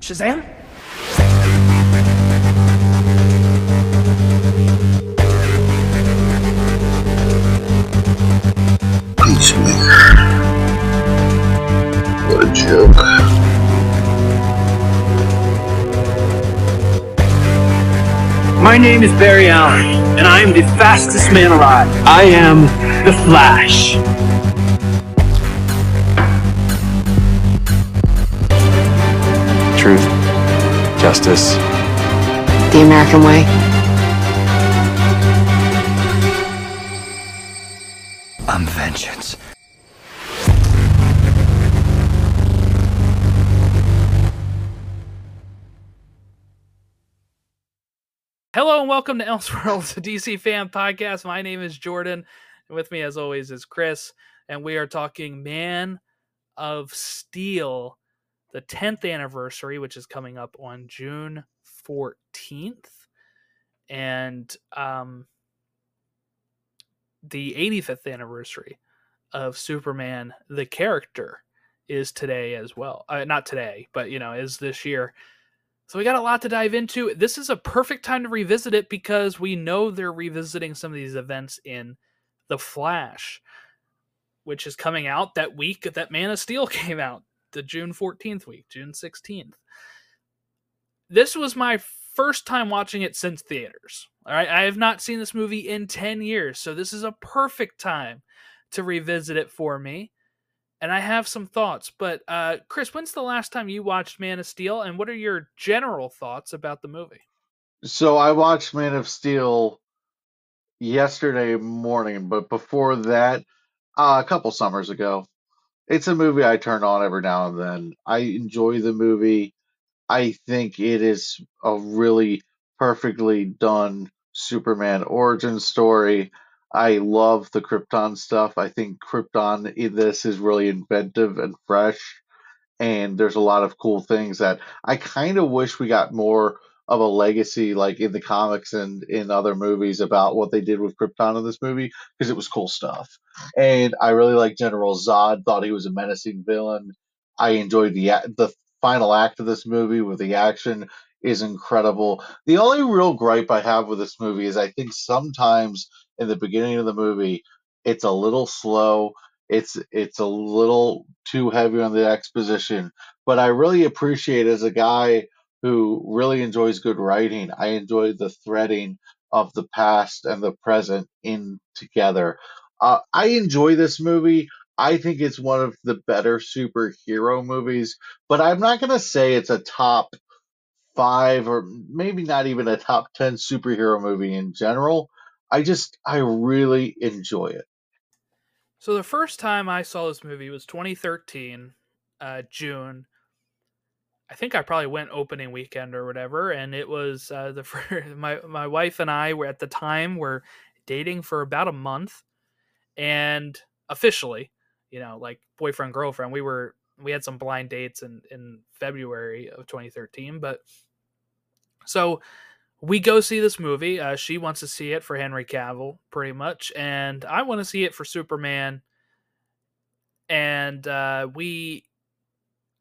Shazam? Peacemaker. What a joke. My name is Barry Allen, and I am the fastest man alive. I am the Flash. Justice, The American way. I'm vengeance. Hello and welcome to Elseworlds, a DC fan podcast. My name is Jordan, and with me, as always, is Chris, and we are talking Man of Steel, the 10th anniversary, which is coming up on June 14th, and um, the 85th anniversary of Superman, the character, is today as well. Uh, not today, but you know, is this year. So we got a lot to dive into. This is a perfect time to revisit it because we know they're revisiting some of these events in The Flash, which is coming out that week that Man of Steel came out, the June 14th week, June 16th. This was my first time watching it since theaters. All right, I have not seen this movie in 10 years, so this is a perfect time to revisit it for me and I have some thoughts. But uh, Chris, when's the last time you watched Man of Steel, and what are your general thoughts about the movie? So I watched Man of Steel yesterday morning, but before that, uh, a couple summers ago. It's a movie I turn on every now and then. I enjoy the movie. I think it is a really perfectly done Superman origin story. I love the Krypton stuff. I think Krypton in this is really inventive and fresh, and there's a lot of cool things that I kind of wish we got more of a legacy, like in the comics and in other movies, about what they did with Krypton in this movie because it was cool stuff. And I really like General Zod. Thought he was a menacing villain. I enjoyed the the final act of this movie with the action is incredible. The only real gripe I have with this movie is I think sometimes in the beginning of the movie it's a little slow. It's it's a little too heavy on the exposition, but I really appreciate as a guy who really enjoys good writing. I enjoy the threading of the past and the present in together. Uh, I enjoy this movie. I think it's one of the better superhero movies, but I'm not going to say it's a top five or maybe not even a top 10 superhero movie in general. I just, I really enjoy it. So the first time I saw this movie was 2013, uh, June. I think I probably went opening weekend or whatever, and it was uh, the first, my my wife and I were at the time were dating for about a month, and officially, you know, like boyfriend girlfriend, we were we had some blind dates in in February of 2013, but so we go see this movie. Uh, she wants to see it for Henry Cavill, pretty much, and I want to see it for Superman. And uh, we,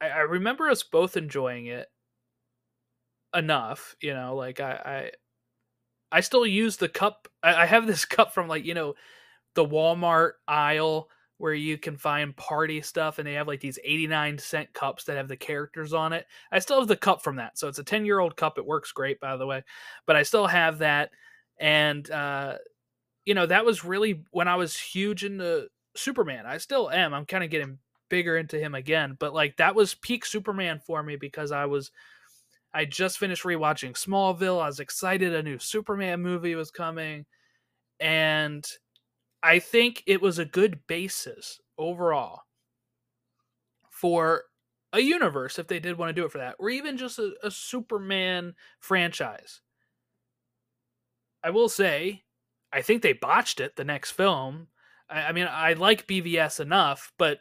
I, I remember us both enjoying it enough, you know. Like I, I, I still use the cup. I, I have this cup from like you know, the Walmart aisle where you can find party stuff and they have like these 89 cent cups that have the characters on it. I still have the cup from that. So it's a 10 year old cup. It works great, by the way. But I still have that. And, uh, you know, that was really when I was huge into Superman. I still am. I'm kind of getting bigger into him again. But like that was peak Superman for me because I was. I just finished rewatching Smallville. I was excited a new Superman movie was coming. And I think it was a good basis overall for a universe if they did want to do it for that, or even just a, a Superman franchise. I will say, I think they botched it the next film. I, I mean, I like BVS enough, but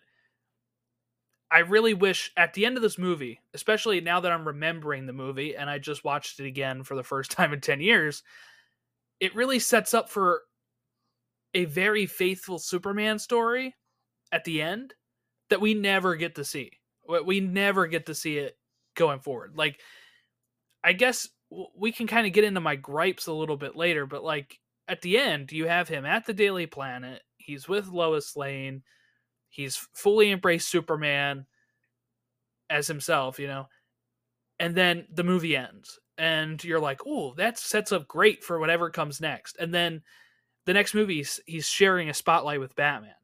I really wish at the end of this movie, especially now that I'm remembering the movie and I just watched it again for the first time in 10 years, it really sets up for a very faithful Superman story at the end that we never get to see. We never get to see it going forward. Like, I guess we can kind of get into my gripes a little bit later, but like at the end, you have him at the Daily Planet. He's with Lois Lane. He's fully embraced Superman as himself, you know. And then the movie ends, and you're like, "Oh, that sets up great for whatever comes next." And then the next movie, he's, sharing a spotlight with Batman,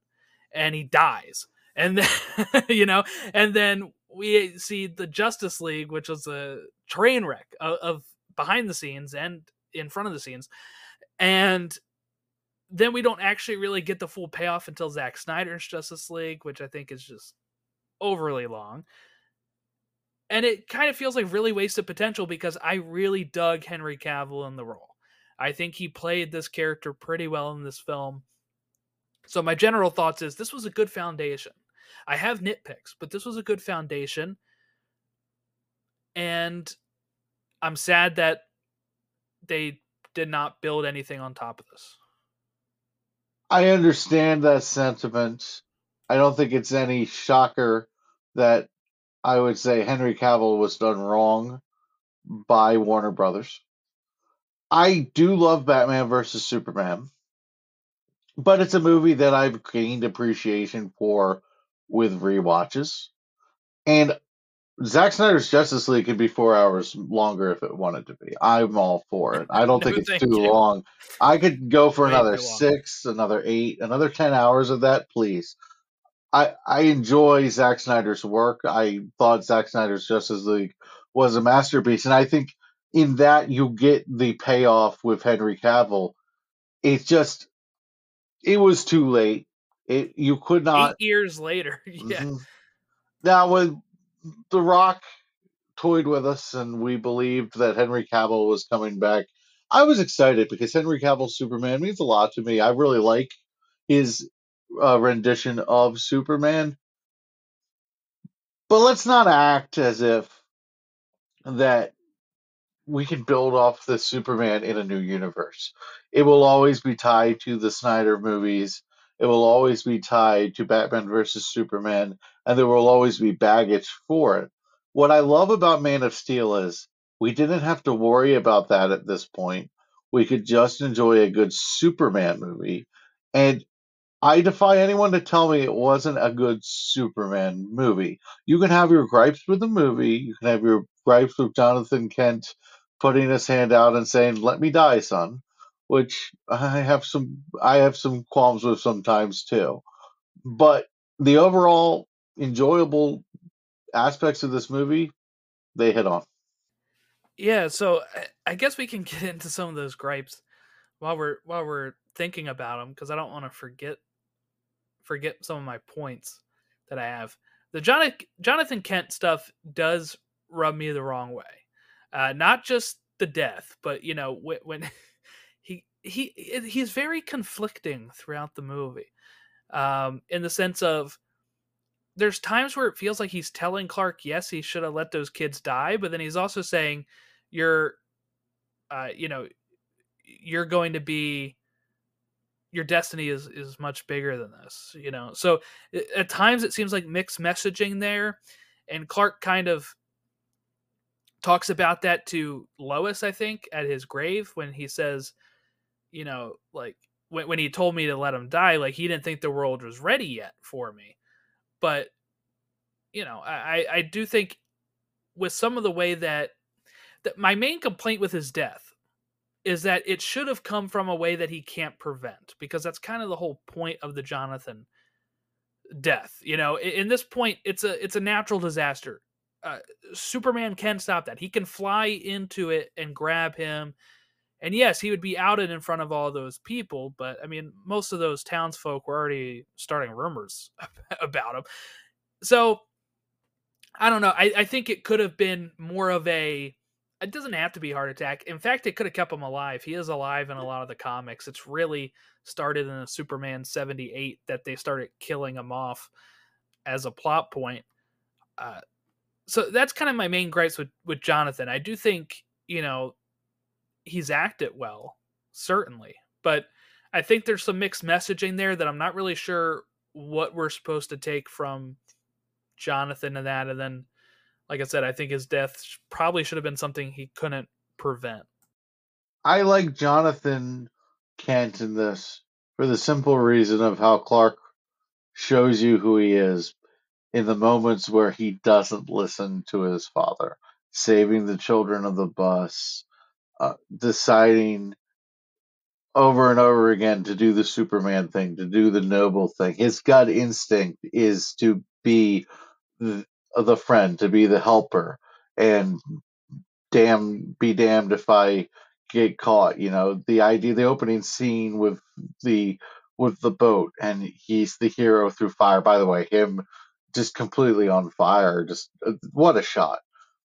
and he dies. And then, you know, and then we see the Justice League, which was a train wreck of, of behind the scenes and in front of the scenes. And then we don't actually really get the full payoff until Zack Snyder's Justice League, which I think is just overly long. And it kind of feels like really wasted potential because I really dug Henry Cavill in the role. I think he played this character pretty well in this film. So my general thoughts is this was a good foundation. I have nitpicks, but this was a good foundation. And I'm sad that they did not build anything on top of this. I understand that sentiment. I don't think it's any shocker that I would say Henry Cavill was done wrong by Warner Brothers. I do love Batman versus Superman, but it's a movie that I've gained appreciation for with re-watches. And Zack Snyder's Justice League could be four hours longer if it wanted to be. I'm all for it. I don't No, think it's too you. long. I could go for Way another six, another eight, another ten hours of that, please. I I enjoy Zack Snyder's work. I thought Zack Snyder's Justice League was a masterpiece, and I think in that you get the payoff with Henry Cavill. It's just it was too late. It you could not Eight years later. yeah. Mhm. Now, when The Rock toyed with us and we believed that Henry Cavill was coming back, I was excited because Henry Cavill's Superman means a lot to me. I really like his uh, rendition of Superman. But let's not act as if that we can build off the Superman in a new universe. It will always be tied to the Snyder movies. It will always be tied to Batman versus Superman, and there will always be baggage for it. What I love about Man of Steel is we didn't have to worry about that at this point. We could just enjoy a good Superman movie. And I defy anyone to tell me it wasn't a good Superman movie. You can have your gripes with the movie, you can have your gripes with Jonathan Kent putting his hand out and saying, "Let me die, son," which I have some I have some qualms with sometimes too. But the overall enjoyable aspects of this movie, they hit on. Yeah, so I- guess we can get into some of those gripes while we're while we're thinking about them because I don't want to forget forget some of my points that I have. The Jonathan Jonathan Kent stuff does rub me the wrong way. Uh, not just the death, but you know when, when he he he's very conflicting throughout the movie, um, in the sense of there's times where it feels like he's telling Clark, yes, he should have let those kids die, but then he's also saying, you're, uh, you know, you're going to be, your destiny is is much bigger than this, you know. So at times it seems like mixed messaging there, and Clark kind of talks about that to Lois, I think, at his grave when he says, you know, like when when he told me to let him die, like he didn't think the world was ready yet for me but you know I, I do think with some of the way that, that my main complaint with his death is that it should have come from a way that he can't prevent because that's kind of the whole point of the jonathan death you know? In, in this point it's a it's a natural disaster. Uh, superman can stop that. He can fly into it and grab him and yes he would be outed in front of all those people but i mean most of those townsfolk were already starting rumors about him so I don't know. I, I think it could have been more of a. It doesn't have to be heart attack. In fact, it could have kept him alive. He is alive in a lot of the comics. It's really started in a Superman seventy eight that they started killing him off as a plot point. Uh, so that's kind of my main gripes with with Jonathan. I do think you know he's acted well, certainly, but I think there's some mixed messaging there that I'm not really sure what we're supposed to take from Jonathan and that, and then like I said, I think his death probably should have been something he couldn't prevent. I like Jonathan Kent in this for the simple reason of how Clark shows you who he is in the moments where he doesn't listen to his father, saving the children of the bus, uh, deciding over and over again to do the Superman thing, to do the noble thing. His gut instinct is to be the, the friend, to be the helper, and damn, be damned if I get caught. You know, the idea, the opening scene with the with the boat, and he's the hero through fire. By the way, him just completely on fire. Just uh, what a shot!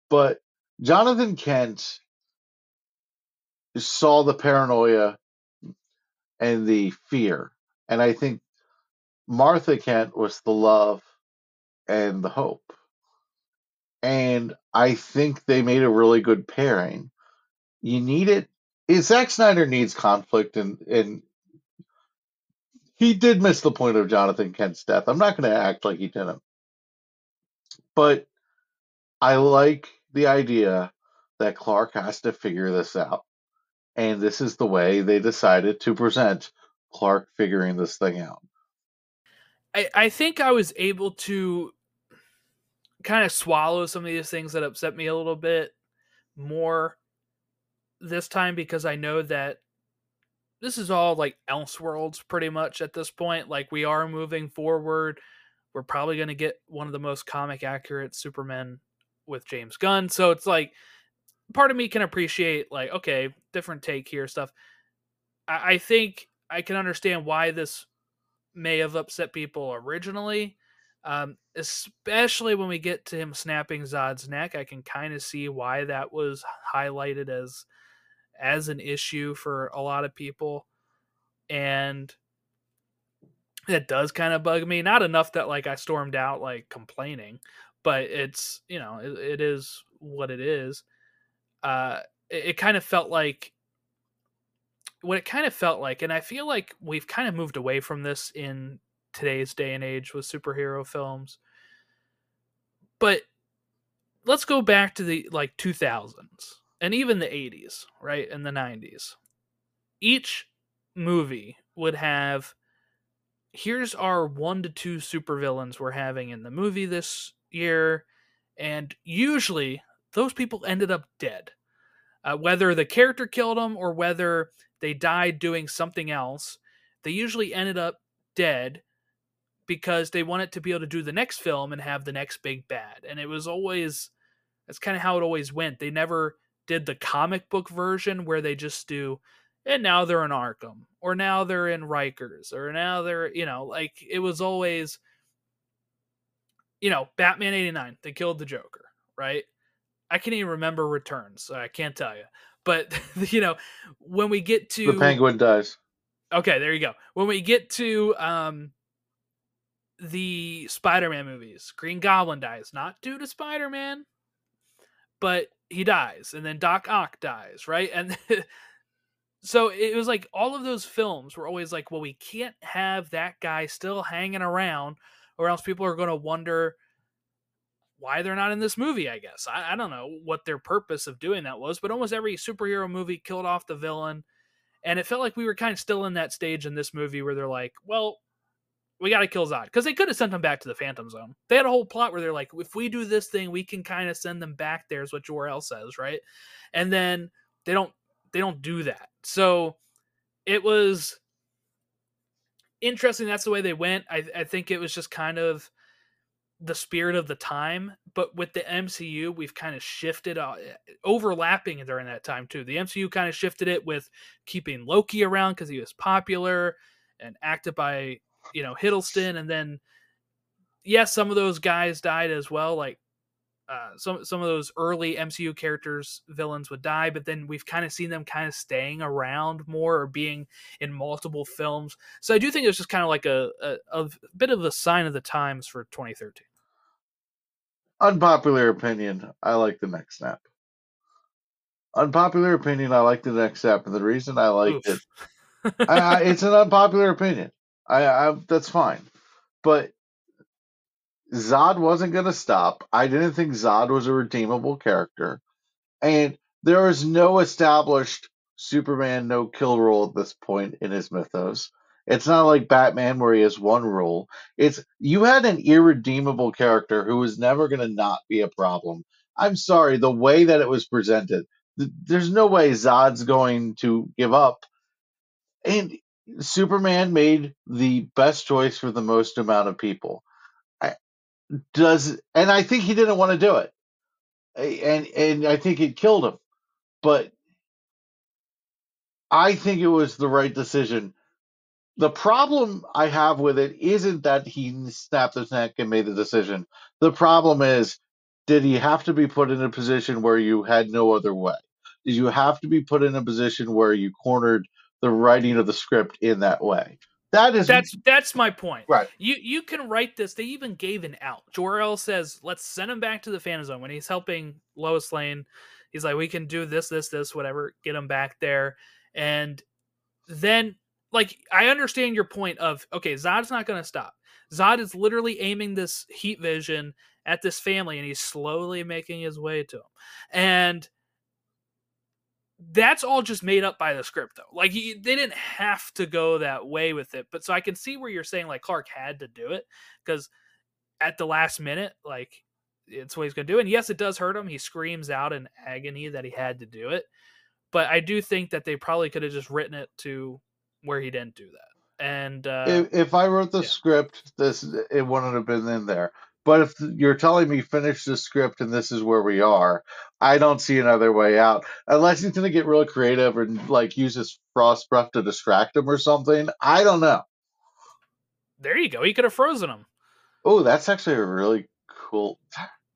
But Jonathan Kent saw the paranoia and the fear. And I think Martha Kent was the love and the hope. And I think they made a really good pairing. You need it. Eh, Zack Snyder needs conflict, and, and he did miss the point of Jonathan Kent's death. I'm not going to act like he didn't. But I like the idea that Clark has to figure this out. And this is the way they decided to present Clark figuring this thing out. I, I think I was able to kind of swallow some of these things that upset me a little bit more this time because I know that this is all like Elseworlds pretty much at this point. Like we are moving forward. We're probably going to get one of the most comic accurate Supermen with James Gunn. So it's like part of me can appreciate like okay, different take here stuff. I, I think I can understand why this may have upset people originally. Um, especially when we get to him snapping Zod's neck, I can kind of see why that was highlighted as as an issue for a lot of people, and it does kind of bug me. Not enough that like I stormed out like complaining, but it's you know it, it is what it is. Uh, it, it kind of felt like what it kind of felt like, and I feel like we've kind of moved away from this in today's day and age with superhero films. But let's go back to the like 2000s and even the 80s, right? And the 90s. Each movie would have here's our one to two supervillains we're having in the movie this year and usually those people ended up dead. Uh, whether the character killed them or whether they died doing something else they usually ended up dead because they wanted to be able to do the next film and have the next big bad. And it was always that's kind of how it always went. They never did the comic book version where they just do and now they're in Arkham, or now they're in Rikers, or now they're, you know, like it was always, you know, Batman 89, they killed the Joker, right? I can't even remember returns, I can't tell you. But, you know, when we get to. The penguin dies. Okay, there you go. When we get to um the Spider-Man movies, Green Goblin dies, not due to Spider-Man, but he dies, and then Doc Ock dies, right? And so it was like all of those films were always like, well, we can't have that guy still hanging around, or else people are going to wonder why they're not in this movie. I guess I, I, don't know what their purpose of doing that was, but almost every superhero movie killed off the villain, and it felt like we were kind of still in that stage in this movie where they're like, well. We got to kill Zod because they could have sent him back to the Phantom Zone. They had a whole plot where they're like, if we do this thing, we can kind of send them back there. Is what Jor-El says, right? And then they don't they don't do that. So it was interesting. That's the way they went. I, I think it was just kind of the spirit of the time. But with the MCU, we've kind of shifted, uh, overlapping during that time too. The MCU kind of shifted it with keeping Loki around because he was popular and acted by you know Hiddleston, and then yes, some of those guys died as well, like uh, some some of those early MCU characters villains would die, but then we've kind of seen them kind of staying around more or being in multiple films. So I do think it's just kind of like a, a, a bit of a sign of the times for 2013. Unpopular opinion: I like the next snap. Unpopular opinion: I like the next snap, and the reason I liked Oof. it, I, I, it's an unpopular opinion. I, I that's fine, but Zod wasn't going to stop. I didn't think Zod was a redeemable character. And there is no established Superman no kill rule at this point in his mythos. It's not like Batman where he has one rule. It's you had an irredeemable character who was never going to not be a problem. I'm sorry, the way that it was presented, th- there's no way Zod's going to give up. And Superman made the best choice for the most amount of people. Does and I think he didn't want to do it. And and I think it killed him. But I think it was the right decision. The problem I have with it isn't that he snapped his neck and made the decision. The problem is, did he have to be put in a position where you had no other way? Did you have to be put in a position where you cornered the writing of the script in that way? That is That's that's my point. right. You you can write this. They even gave an out. Jor-El says, "Let's send him back to the Phantom Zone." When he's helping Lois Lane, he's like, "We can do this, this, this, whatever. Get him back there." And then, like, I understand your point of okay, Zod's not going to stop. Zod is literally aiming this heat vision at this family, and he's slowly making his way to him. And that's all just made up by the script though like he, they didn't have to go that way with it but so i can see where you're saying like clark had to do it because at the last minute like it's what he's going to do and yes it does hurt him he screams out in agony that he had to do it but i do think that they probably could have just written it to where he didn't do that and uh if, if I wrote the yeah. script, this it wouldn't have been in there. But if you're telling me finish the script and this is where we are, I don't see another way out unless he's going to get real creative and like use his frost breath to distract him or something. I don't know. there you go he could have frozen him Oh, that's actually a really cool.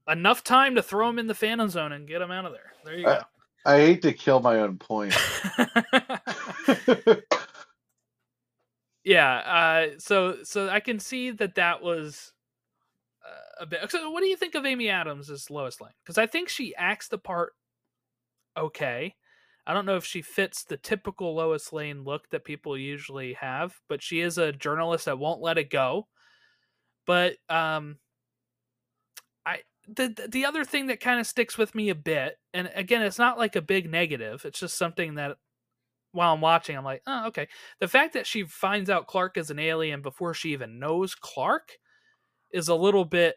enough time to throw him in the phantom zone and get him out of there there you go. I hate to kill my own point. yeah uh so so i can see that that was a bit. So what do you think of amy adams as lois lane? Because i think she acts the part okay. I don't know if she fits the typical lois lane look that people usually have but she is a journalist that won't let it go. But um i the the- the other thing that kind of sticks with me a bit and again it's not like a big negative it's just something that while I'm watching, I'm like, oh, okay. The fact that she finds out Clark is an alien before she even knows Clark is a little bit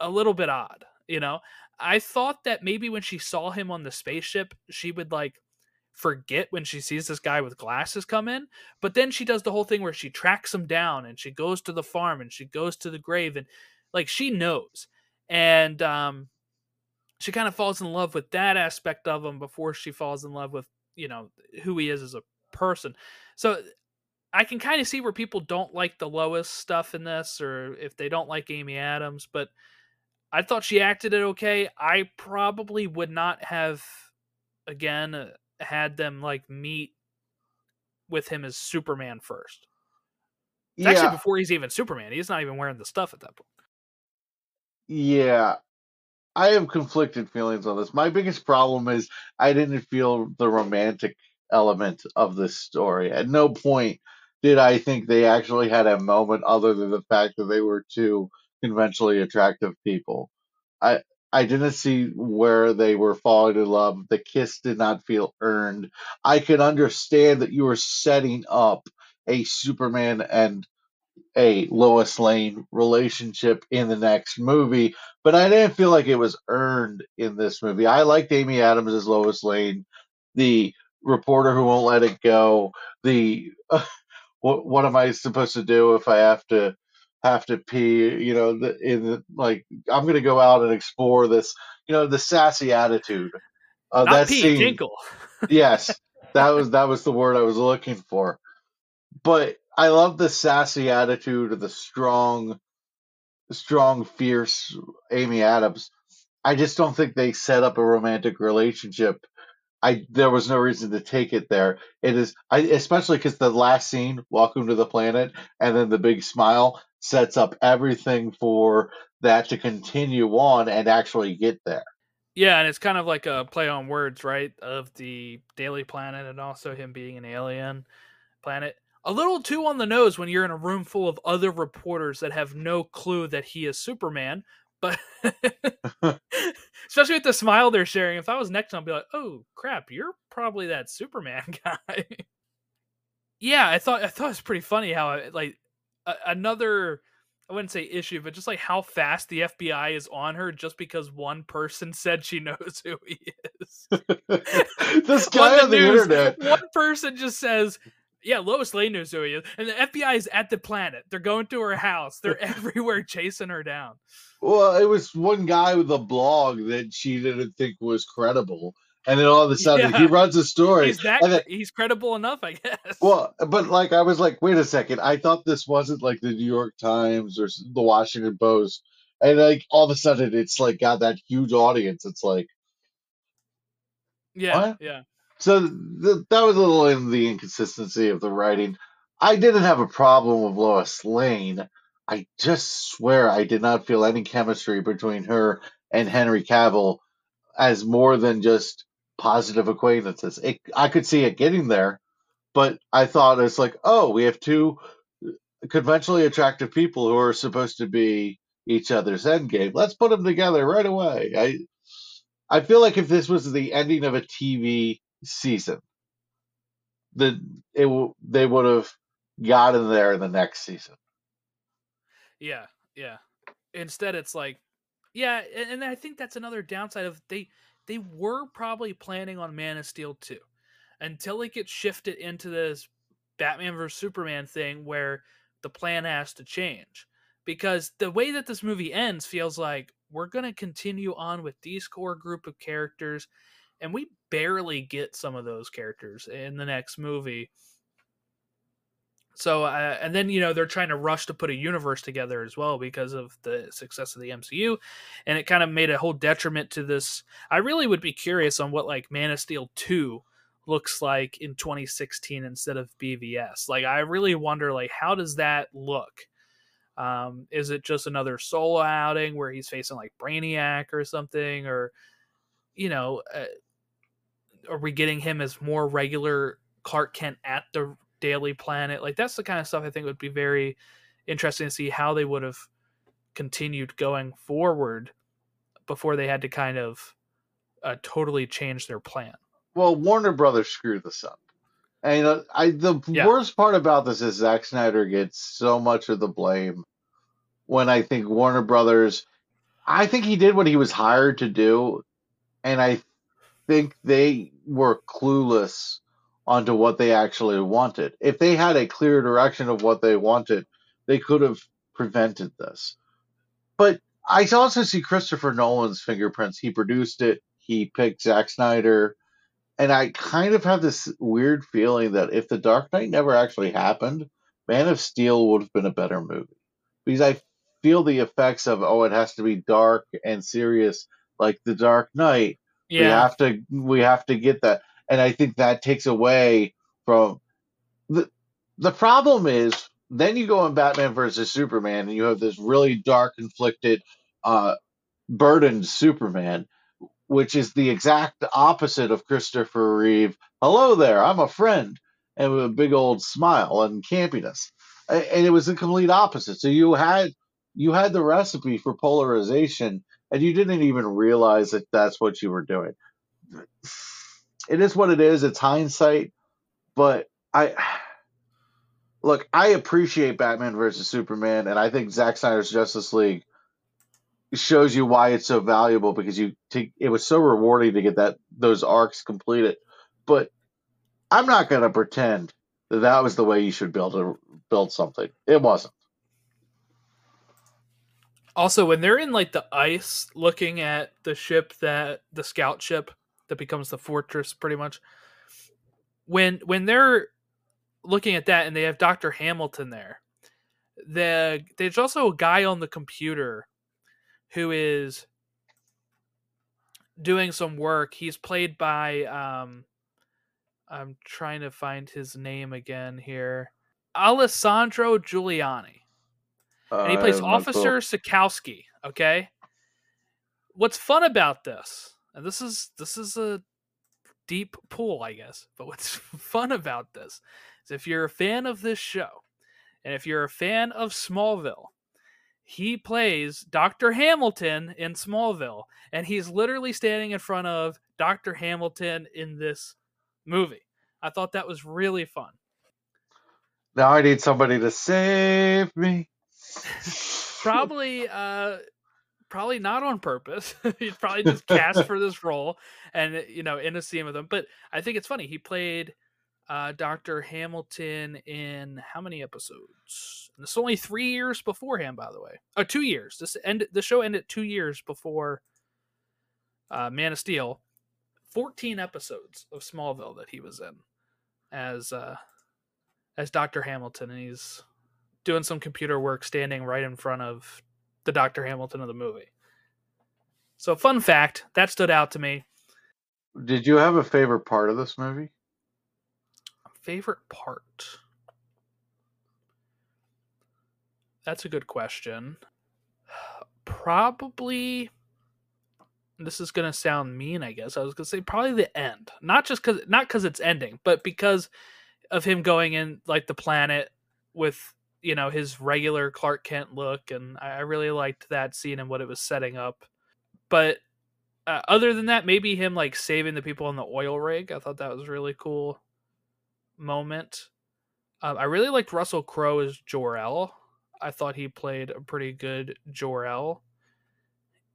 a little bit odd, you know. I thought that maybe when she saw him on the spaceship, she would like forget when she sees this guy with glasses come in, but then she does the whole thing where she tracks him down and she goes to the farm and she goes to the grave and like she knows. And um she kind of falls in love with that aspect of him before she falls in love with you know who he is as a person so i can kind of see where people don't like the Lois stuff in this or if they don't like amy adams but i thought she acted it okay i probably would not have again uh, had them like meet with him as superman first it's actually yeah, before he's even superman he's not even wearing the stuff at that point yeah. I have conflicted feelings on this. My biggest problem is I didn't feel the romantic element of this story. At no point did I think they actually had a moment other than the fact that they were two conventionally attractive people. I I didn't see where they were falling in love. The kiss did not feel earned. I can understand that you were setting up a Superman and a Lois Lane relationship in the next movie, but I didn't feel like it was earned in this movie. I liked Amy Adams as Lois Lane, the reporter who won't let it go, the what what am I supposed to do if I have to have to pee? You know, the, in the, like I'm going to go out and explore this. You know, the sassy attitude of not that pete scene. tinkle Yes, that was that was the word I was looking for. But I love the sassy attitude of the strong, strong, fierce Amy Adams. I just don't think they set up a romantic relationship. I there was no reason to take it there. It is I especially because the last scene, "Welcome to the Planet," and then the big smile sets up everything for that to continue on and actually get there. Yeah, and it's kind of like a play on words, right? Of the Daily Planet and also him being an alien planet. a little too on the nose when you're in a room full of other reporters that have no clue that he is Superman. But especially with the smile they're sharing, if I was next I'd be like, "Oh crap, you're probably that Superman guy." yeah, I thought I thought it was pretty funny how uh, like a, another I wouldn't say issue, but just like how fast the FBI is on her just because one person said she knows who he is. this guy on the, news, internet. One person just says, yeah, Lois Lane knows who he is. And the FBI is at the planet. They're going to her house. They're everywhere chasing her down. Well, it was one guy with a blog that she didn't think was credible. And then all of a sudden Yeah. he runs a story. He's that then- he's credible enough, I guess. well, but like I was like, wait a second. I thought this wasn't like the New York Times or the Washington Post. And like all of a sudden it's like got that huge audience. It's like yeah, what? yeah. So th- that was a little in the inconsistency of the writing. I didn't have a problem with Lois Lane. I just swear I did not feel any chemistry between her and Henry Cavill as more than just positive acquaintances. It, I could see it getting there, but I thought it's like, oh, we have two uh, conventionally attractive people who are supposed to be each other's endgame. Let's put them together right away. I I feel like if this was the ending of a TV season, the it they would have gotten there the next season. Yeah, yeah. Instead, it's like, yeah, and, I think that's another downside of they they were probably planning on Man of Steel too, until it gets shifted into this Batman vs Superman thing where the plan has to change because the way that this movie ends feels like we're gonna continue on with these core group of characters, and we barely get some of those characters in the next movie. So, uh, and then you know they're trying to rush to put a universe together as well because of the success of the MCU, and it kind of made a whole detriment to this. I really would be curious on what like Man of Steel two looks like in 2016 instead of BVS. Like, I really wonder like how does that look? Um, is it just another solo outing where he's facing like Brainiac or something, or you know, uh, are we getting him as more regular Clark Kent at the Daily Planet? Like that's the kind of stuff I think would be very interesting to see how they would have continued going forward before they had to kind of uh, totally change their plan. Well, Warner Brothers screwed this up. And uh, I the Yeah. worst part about this is Zack Snyder gets so much of the blame when I think Warner Brothers I think he did what he was hired to do and I think they were clueless onto what they actually wanted. If they had a clear direction of what they wanted, they could have prevented this. But I also see Christopher Nolan's fingerprints. He produced it. He picked Zack Snyder. And I kind of have this weird feeling that if The Dark Knight never actually happened, Man of Steel would have been a better movie. Because I feel the effects of, oh, it has to be dark and serious like The Dark Knight. We have to we have to get that. And I think that takes away from the the problem is then you go in Batman versus Superman and you have this really dark, conflicted, uh burdened Superman, which is the exact opposite of Christopher Reeve. Hello there, I'm a friend, and with a big old smile and campiness. And it was the complete opposite. So you had you had the recipe for polarization, and you didn't even realize that that's what you were doing. It is what it is. It's hindsight, but I look. I appreciate Batman versus Superman, and I think Zack Snyder's Justice League shows you why it's so valuable because you take it was so rewarding to get that those arcs completed. But I'm not going to pretend that that was the way you should build a build something. It wasn't. Also, when they're in like the ice, looking at the ship that the scout ship that becomes the fortress, pretty much. When when they're looking at that, and they have Doctor Hamilton there, the there's also a guy on the computer who is doing some work. He's played by um, I'm trying to find his name again here, Alessandro Giuliani and he Uh, plays I have Officer Sekowsky. Okay. What's fun about this, and this is this is a deep pool, I guess, but what's fun about this is if you're a fan of this show, and if you're a fan of Smallville, he plays Dr. Hamilton in Smallville, and he's literally standing in front of Dr. Hamilton in this movie. I thought that was really fun. Now I need somebody to save me. Probably uh probably not on purpose. He's probably just cast for this role and you know in a scene with him. But I think it's funny. He played uh, Dr. Hamilton in how many episodes? And this is only three years beforehand, by the way. Oh, two years. This end the show ended two years before uh, Man of Steel. Fourteen episodes of Smallville that he was in as uh, as Dr. Hamilton, and he's doing some computer work, standing right in front of the Dr. Hamilton of the movie. So, fun fact that stood out to me. Did you have a favorite part of this movie? Favorite part? That's a good question. Probably. This is gonna sound mean, I guess. I was gonna say probably the end. Not just because, not because it's ending, but because of him going in like the planet with you know his regular Clark Kent look, and I, really liked that scene and what it was setting up. But uh, other than that, maybe him like saving the people on the oil rig. I thought that was really cool moment. Um, I really liked Russell Crowe as Jor El. I thought he played a pretty good Jor El.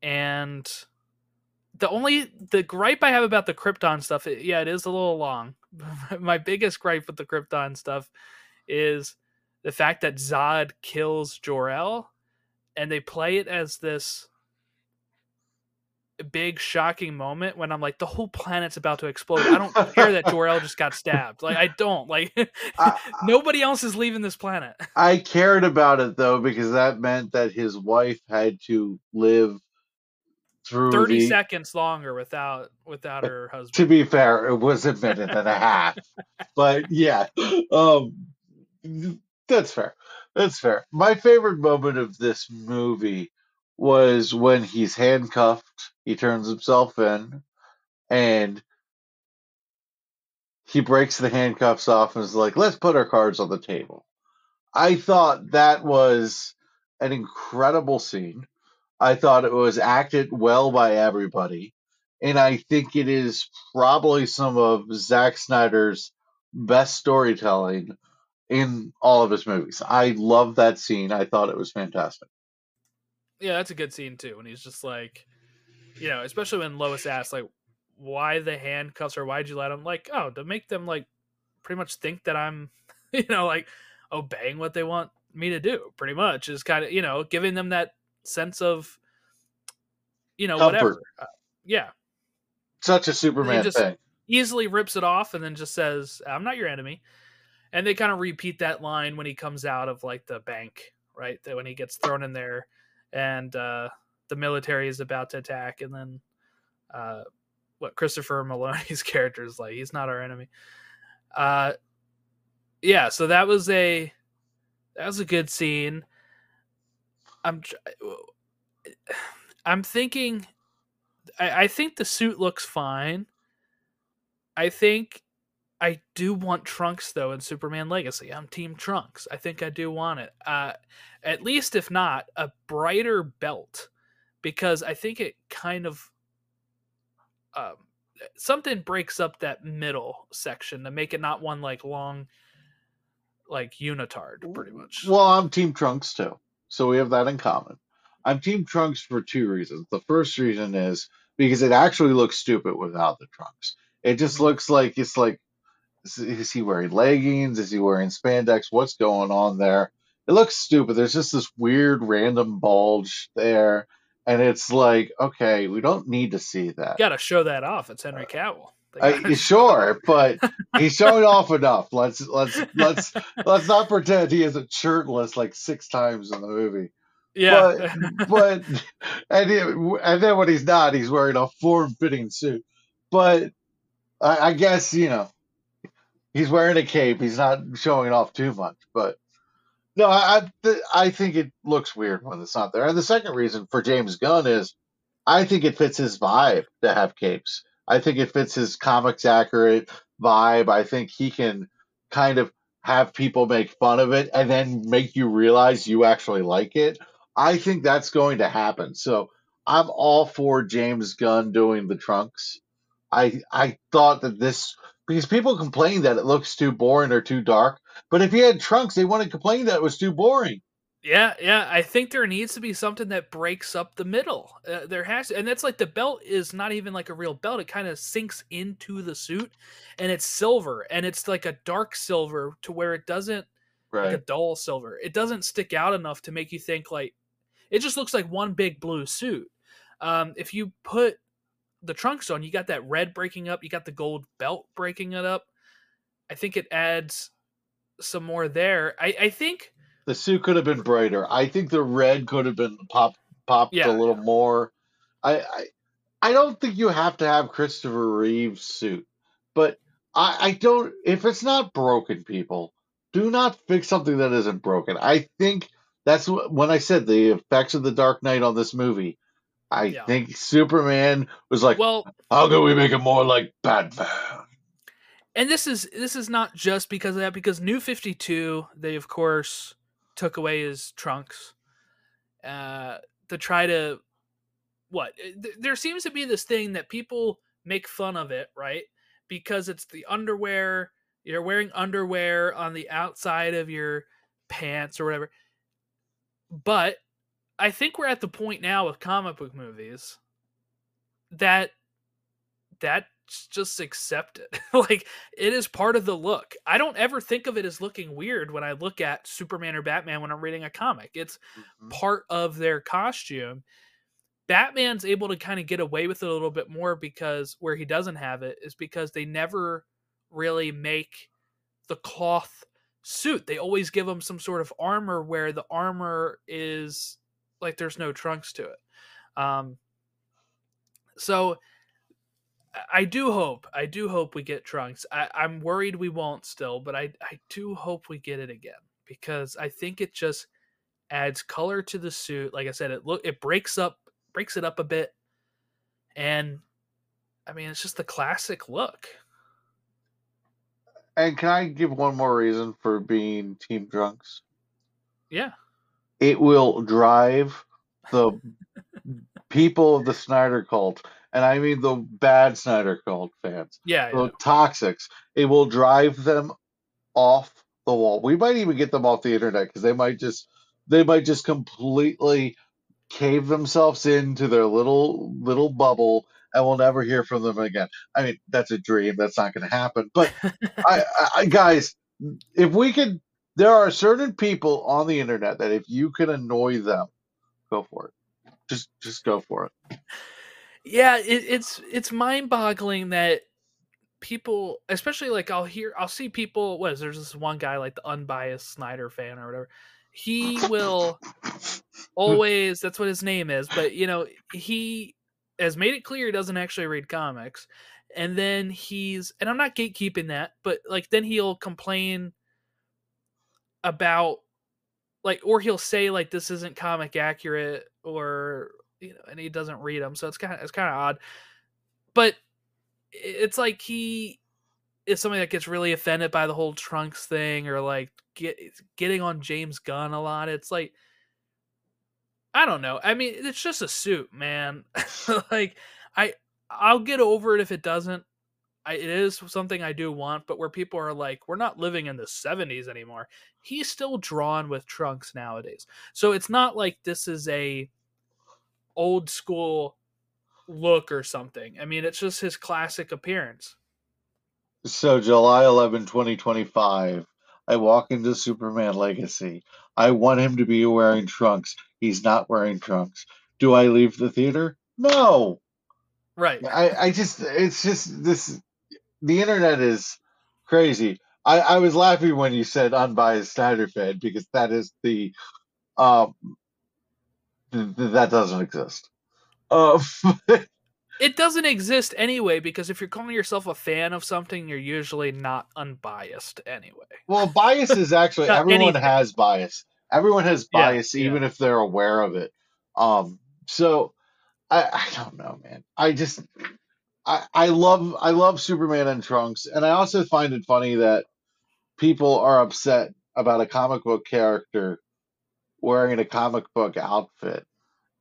And the only the gripe I have about the Krypton stuff, it, yeah, it is a little long. My biggest gripe with the Krypton stuff is the fact that Zod kills Jor El, and they play it as this big shocking moment when I'm like, the whole planet's about to explode. I don't care that Jor El just got stabbed. Like I don't like I, nobody else is leaving this planet. I cared about it though because that meant that his wife had to live through 30 the, seconds longer without without her husband. To be fair, it was a minute and a half, but yeah, um, that's fair. That's fair. My favorite moment of this movie was when he's handcuffed. He turns himself in, and he breaks the handcuffs off and is like, "Let's put our cards on the table." I thought that was an incredible scene. I thought it was acted well by everybody. And I think it is probably some of Zack Snyder's best storytelling in all of his movies. I love that scene. I thought it was fantastic. Yeah, that's a good scene too. When he's just like, you know, especially when Lois asks like, "Why the handcuffs?" or "Why'd you let him?" Like, oh, to make them like pretty much think that I'm, you know, like obeying what they want me to do. Pretty much is kind of you know giving them that sense of, you know, Comfort. whatever. Uh, yeah, Such a Superman just- thing. easily rips it off and then just says, "I'm not your enemy." And they kind of repeat that line when he comes out of like the bank, right? That when he gets thrown in there and uh the military is about to attack and then uh what Christopher Meloni's character is like, he's not our enemy. Uh yeah, so that was a that was a good scene. I'm I'm thinking I, I think the suit looks fine. I think I do want Trunks though in Superman Legacy. I'm Team Trunks. I think I do want it. Uh, at least if not a brighter belt, because I think it kind of um, something breaks up that middle section to make it not one like long, like unitard, pretty much. Well, I'm Team Trunks too. So we have that in common. I'm Team Trunks for two reasons. The first reason is because it actually looks stupid without the trunks. It just Mhm. looks like it's like is, is he wearing leggings? Is he wearing spandex? What's going on there? It looks stupid. There's just this weird random bulge there. And it's like, okay, we don't need to see that. Got to show that off. It's Henry uh, Cavill. They I, sure, but he's showing off enough. Let's let's let's let's not pretend he isn't shirtless like six times in the movie. yeah, But and he, and then when he's not, he's wearing a form-fitting suit. But I, I guess you know he's wearing a cape. He's not showing off too much. But no, I I, th- I think it looks weird when it's not there. And the second reason for James Gunn is I think it fits his vibe to have capes. I think it fits his comics accurate vibe. I think he can kind of have people make fun of it and then make you realize you actually like it. I think that's going to happen. So I'm all for James Gunn doing the trunks. I I thought that this because people complain that it looks too boring or too dark, but if you had trunks, they wouldn't complain that it was too boring. Yeah, yeah. I think there needs to be something that breaks up the middle. Uh, there has to, and that's like the belt is not even like a real belt. It kind of sinks into the suit, and it's silver, and it's like a dark silver to where it doesn't Right. like a dull silver. It doesn't stick out enough to make you think like it just looks like one big blue suit. Um, if you put the trunks on, you got that red breaking up, you got the gold belt breaking it up. I think it adds some more there. I, I think the suit could have been brighter. I think the red could have been pop popped Yeah, a little more. I, I I don't think you have to have Christopher Reeve's suit, but I, I don't. If it's not broken, people do not fix something that isn't broken. I think that's wh- when I said the effects of the Dark Knight on this movie. I Yeah. think Superman was like, well, how can we make it more like Batman? and this is this is not just because of that because new 52 they of course took away his trunks uh to try to what eh, th- there seems to be this thing that people make fun of it right because it's the underwear you're wearing underwear on the outside of your pants or whatever but i think we're at the point now with comic book movies that that's just accept it. like it is part of the look. I don't ever think of it as looking weird when I look at Superman or Batman when I'm reading a comic. It's mm-hmm. part of their costume. Batman's able to kind of get away with it a little bit more because where he doesn't have it is because they never really make the cloth suit. They always give him some sort of armor where the armor is like there's no trunks to it. Um so I- do hope, I do hope we get trunks. I, I'm worried we won't still, but I, I do hope we get it again because I think it just adds color to the suit. Like I said, it look it breaks up breaks it up a bit, and I mean it's just the classic look. And can I give one more reason for being Team Trunks? Yeah, it will drive the people of the Snyder cult, and I mean the bad Snyder cult fans, yeah, the yeah. toxics. It will drive them off the wall. We might even get them off the internet because they might just they might just completely cave themselves into their little little bubble and we'll never hear from them again. I mean, that's a dream. That's not going to happen. But I, I, I, guys, if we could, there are certain people on the internet that if you can annoy them, go for it. Just, just go for it. yeah it, it's it's mind-boggling that people especially like i'll hear i'll see people what is there's this one guy like the unbiased snyder fan or whatever he will always that's what his name is but you know he has made it clear he doesn't actually read comics and then he's and i'm not gatekeeping that but like then he'll complain about like or he'll say like this isn't comic accurate or you know and he doesn't read them so it's kind of it's kind of odd. But it's like he is somebody that gets really offended by the whole trunks thing or like get getting on James Gunn a lot. It's like I don't know. I mean it's just a suit man. Like I I'll get over it if it doesn't I, it is something I do want, but where people are like, we're not living in the 70s anymore. He's still drawn with trunks nowadays. So it's not like this is a old school look or something. I mean, it's just his classic appearance. So July 11, 2025, I walk into Superman Legacy. I want him to be wearing trunks. He's not wearing trunks. Do I leave the theater? No. Right. I, I just, it's just this, the internet is crazy. I, I was laughing when you said unbiased Snyder fan because that is the, um, th- th- that doesn't exist. Uh, It doesn't exist anyway because if you're calling yourself a fan of something, you're usually not unbiased anyway. Well, bias is actually everyone anything. has bias. Everyone has bias, yeah. even if they're aware of it. Um, so I, I don't know, man. I just I, I love I love Superman and Trunks, and I also find it funny that people are upset about a comic book character wearing a comic book outfit.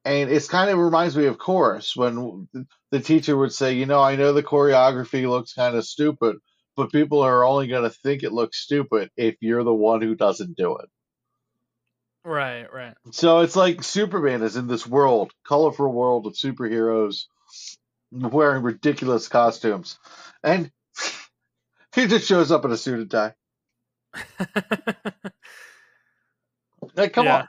And it's kind of reminds me of chorus when the teacher would say, you know, I know the choreography looks kind of stupid, but people are only going to think it looks stupid if you're the one who doesn't do it. Right, right. So it's like Superman is in this world, colorful world of superheroes wearing ridiculous costumes. And he just shows up in a suit and tie. Like, come Yeah. on.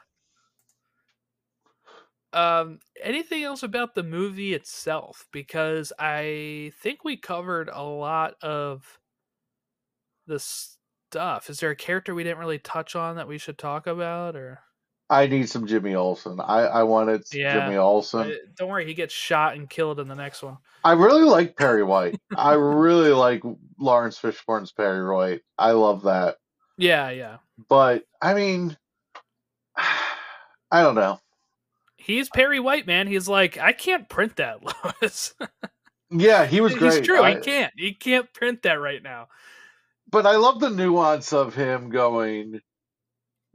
Um, anything else about the movie itself? Because I think we covered a lot of the stuff. Is there a character we didn't really touch on that we should talk about? Or I need some Jimmy Olsen. I, I wanted Yeah. Jimmy Olsen. Don't worry, he gets shot and killed in the next one. I really like Perry White. I really like Lawrence Fishburne's Perry White. I love that. Yeah, yeah. But I mean, I don't know. He's Perry White, man. He's like, I can't print that, Lois. Yeah, he was He's great. true. I- he can't. He can't print that right now. but I love the nuance of him going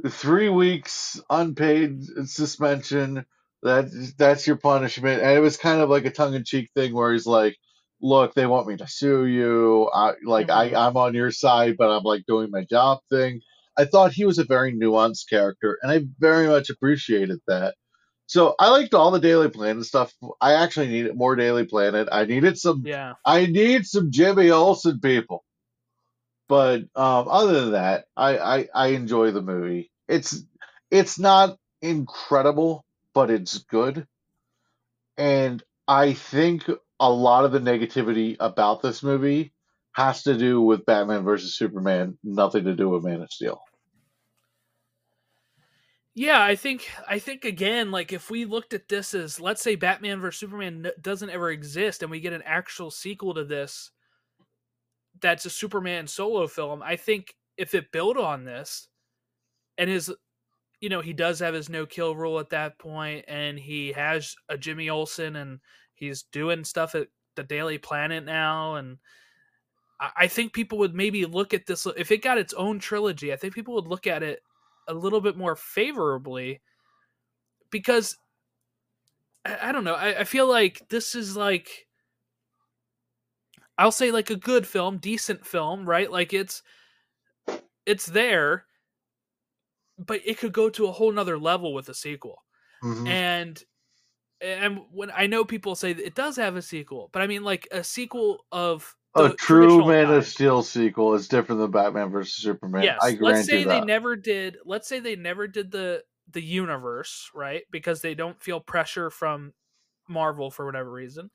three weeks unpaid suspension. That that's your punishment, and it was kind of like a tongue in cheek thing where he's like, "Look, they want me to sue you. I like Mhm. I I'm on your side, but I'm like doing my job thing." I thought he was a very nuanced character, and I very much appreciated that. So I liked all the Daily Planet stuff. I actually needed more Daily Planet. I needed some Yeah. I need some Jimmy Olsen people. But um, other than that, I, I I enjoy the movie. It's it's not incredible, but it's good. And I think a lot of the negativity about this movie has to do with Batman versus Superman, nothing to do with Man of Steel. Yeah, I think I think again, like if we looked at this as let's say Batman versus Superman doesn't ever exist, and we get an actual sequel to this, that's a Superman solo film. I think if it built on this, and his, you know, he does have his no kill rule at that point, and he has a Jimmy Olsen, and he's doing stuff at the Daily Planet now, and I, think people would maybe look at this if it got its own trilogy. I think people would look at it a little bit more favorably because I, I don't know. I, I feel like this is like I'll say like a good film, decent film, right? Like it's it's there, but it could go to a whole nother level with a sequel. Mhm. And and when I know people say that it does have a sequel, but I mean like a sequel of A true Man kind. of Steel sequel is different than Batman versus Superman. Yes. I grant let's say you they never did. Let's say they never did the the universe right because they don't feel pressure from Marvel for whatever reason,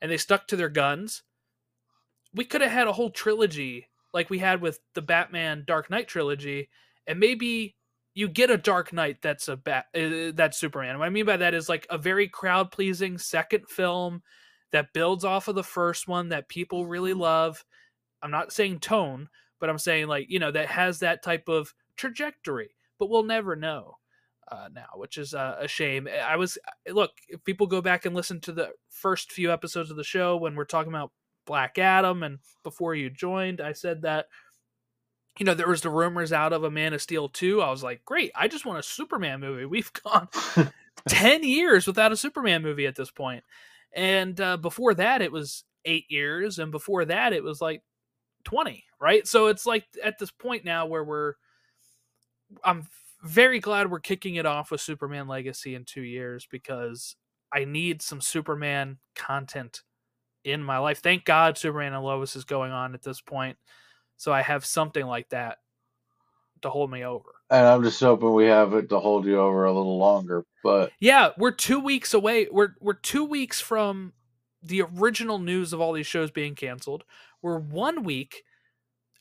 and they stuck to their guns. We could have had a whole trilogy like we had with the Batman Dark Knight trilogy, and maybe you get a Dark Knight that's a bat uh, that's Superman. What I mean by that is like a very crowd pleasing second film that builds off of the first one that people really love. I'm not saying tone, but I'm saying like you know that has that type of trajectory. But we'll never know uh, now, which is uh, a shame. I was look if people go back and listen to the first few episodes of the show when we're talking about Black Adam and before you joined, I said that you know there was the rumors out of a Man of Steel 2. I was like, great, I just want a Superman movie. We've gone 10 years without a Superman movie at this point. And uh, before that, it was eight years. And before that, it was like 20, right? So it's like at this point now where we're, I'm very glad we're kicking it off with Superman Legacy in two years because I need some Superman content in my life. Thank God Superman and Lois is going on at this point. So I have something like that to hold me over. and I'm just hoping we have it to hold you over a little longer. But Yeah, we're two weeks away. We're we're two weeks from the original news of all these shows being canceled. We're one week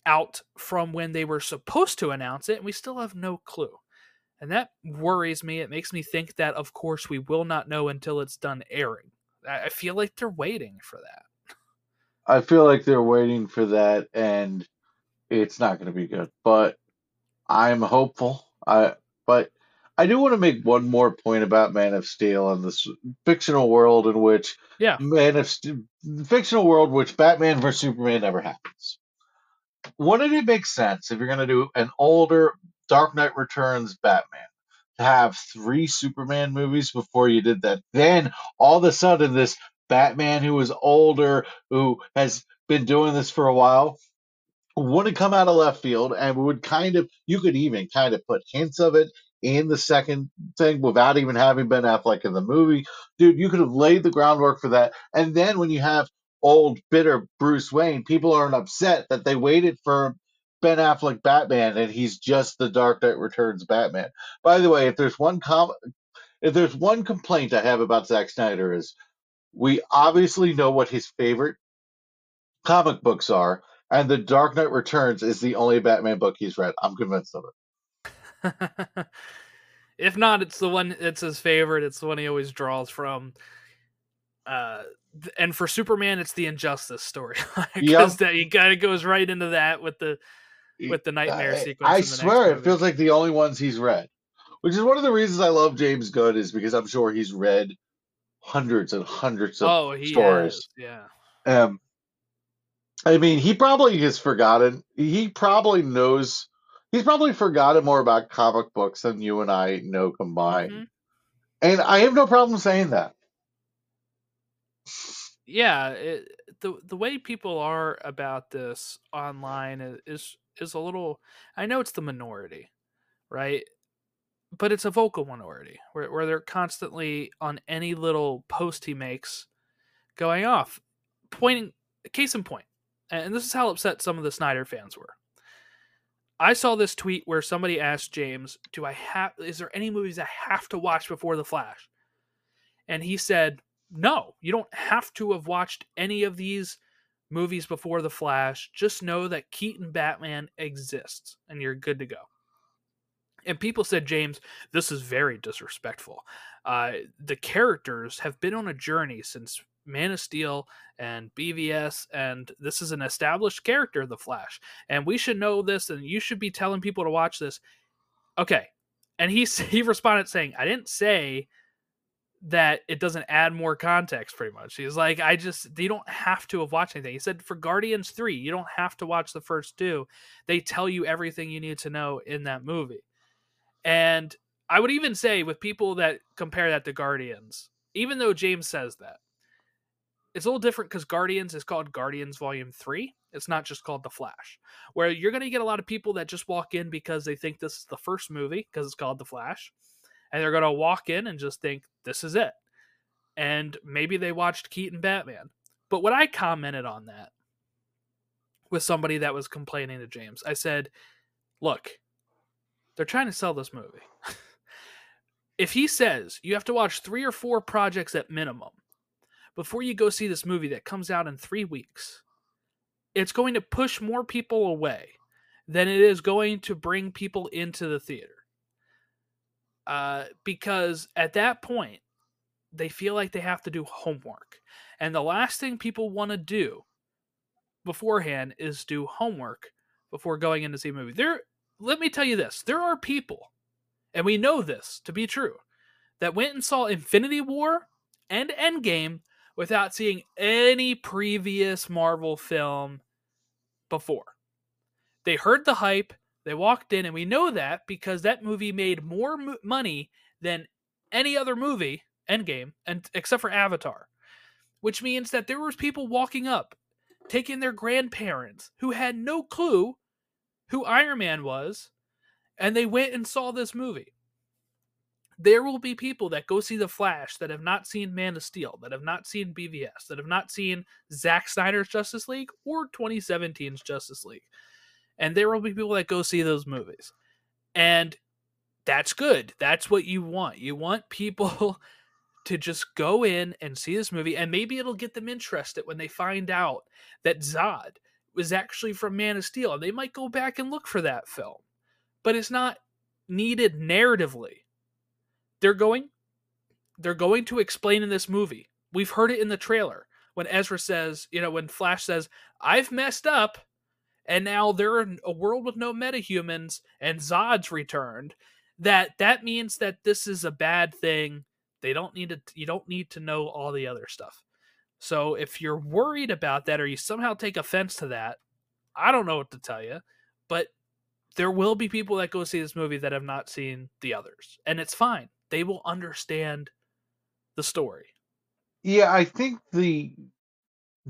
out from when they were supposed to announce it, and we still have no clue. And that worries me. It makes me think that, of course, we will not know until it's done airing. I feel like they're waiting for that. I feel like they're waiting for that, and it's not going to be good. But I'm hopeful. I but I do want to make one more point about Man of Steel and this fictional world in which Yeah. Man of Steel, fictional world which Batman versus Superman never happens. wouldn't it make sense if you're going to do an older Dark Knight Returns Batman to have three Superman movies before you did that? Then all of a sudden, this Batman who is older, who has been doing this for a while, wouldn't come out of left field and would kind of, you could even kind of put hints of it in the second thing without even having Ben Affleck in the movie. Dude, you could have laid the groundwork for that. And then when you have old, bitter Bruce Wayne, people aren't upset that they waited for Ben Affleck Batman and he's just the Dark Knight Returns Batman. By the way, if there's one com- if there's one complaint I have about Zack Snyder is we obviously know what his favorite comic books are, and The Dark Knight Returns is the only Batman book he's read. I'm convinced of it. if not, it's the one it's his favorite. It's the one he always draws from. Uh, and for Superman, it's the Injustice story because Yep. that he kind of goes right into that with the with the nightmare I, sequence. I in the next swear, it feels like the only ones he's read. Which is one of the reasons I love James Gunn is because I'm sure he's read hundreds and hundreds of oh, stories. has, yeah. Um, I mean, he probably has forgotten. He probably knows. He's probably forgotten more about comic books than you and I know combined. Mhm. And I have no problem saying that. yeah it, the the way people are about this online is is a little i know it's the minority right? But it's a vocal minority where, where they're constantly on any little post he makes going off pointing case in point and this is how upset some of the snyder fans were. I saw this tweet where somebody asked james do i have is there any movies i have to watch before the flash? And he said no, you don't have to have watched any of these movies before The Flash. Just know that Keaton Batman exists and you're good to go. And people said, James, this is very disrespectful. Uh, the characters have been on a journey since Man of Steel and BVS, and this is an established character, The Flash. And we should know this, and you should be telling people to watch this. Okay. And he, he responded saying, I didn't say that it doesn't add more context pretty much. He's like, I just you don't have to have watched anything. He said for Guardians 3, you don't have to watch the first two. They tell you everything you need to know in that movie. And I would even say with people that compare that to Guardians, even though James says that, it's a little different because Guardians is called Guardians Volume 3. It's not just called The Flash. Where you're going to get a lot of people that just walk in because they think this is the first movie because it's called The Flash and they're going to walk in and just think this is it. And maybe they watched Keaton Batman. But when I commented on that with somebody that was complaining to James, I said, look, they're trying to sell this movie. if he says you have to watch three or four projects at minimum before you go see this movie that comes out in three weeks, it's going to push more people away than it is going to bring people into the theater uh, because at that point they feel like they have to do homework and the last thing people want to do beforehand is do homework before going in to see a movie. There let me tell you this there are people and we know this to be true that went and saw infinity war and endgame without seeing any previous marvel film before. They heard the hype they walked in, and we know that because that movie made more mo- money than any other movie, Endgame, and except for Avatar, which means that there was people walking up, taking their grandparents who had no clue who Iron Man was, and they went and saw this movie. There will be people that go see The Flash that have not seen Man of Steel, that have not seen BVS, that have not seen Zack Snyder's Justice League or 2017's Justice League and there will be people that go see those movies. And that's good. That's what you want. You want people to just go in and see this movie and maybe it'll get them interested when they find out that zod was actually from man of steel and they might go back and look for that film. But it's not needed narratively. They're going they're going to explain in this movie. We've heard it in the trailer when ezra says you know when flash says i've messed up and now they're in a world with no metahumans and Zod's returned, that that means that this is a bad thing. They don't need to you don't need to know all the other stuff. So if you're worried about that or you somehow take offense to that, I don't know what to tell you, but there will be people that go see this movie that have not seen the others, and it's fine. They will understand the story. Yeah, I think the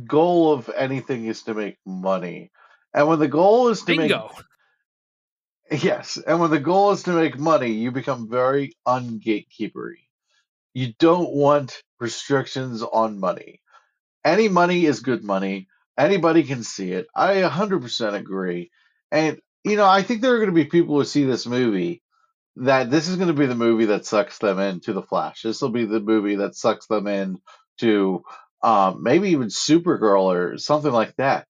goal of anything is to make money. And when the goal is to Bingo. make yes, and when the goal is to make money, you become very ungatekeepery. You don't want restrictions on money. Any money is good money. Anybody can see it. I 100% agree. And you know, I think there are going to be people who see this movie that this is going to be the movie that sucks them into the Flash. This will be the movie that sucks them in to um, maybe even Supergirl or something like that.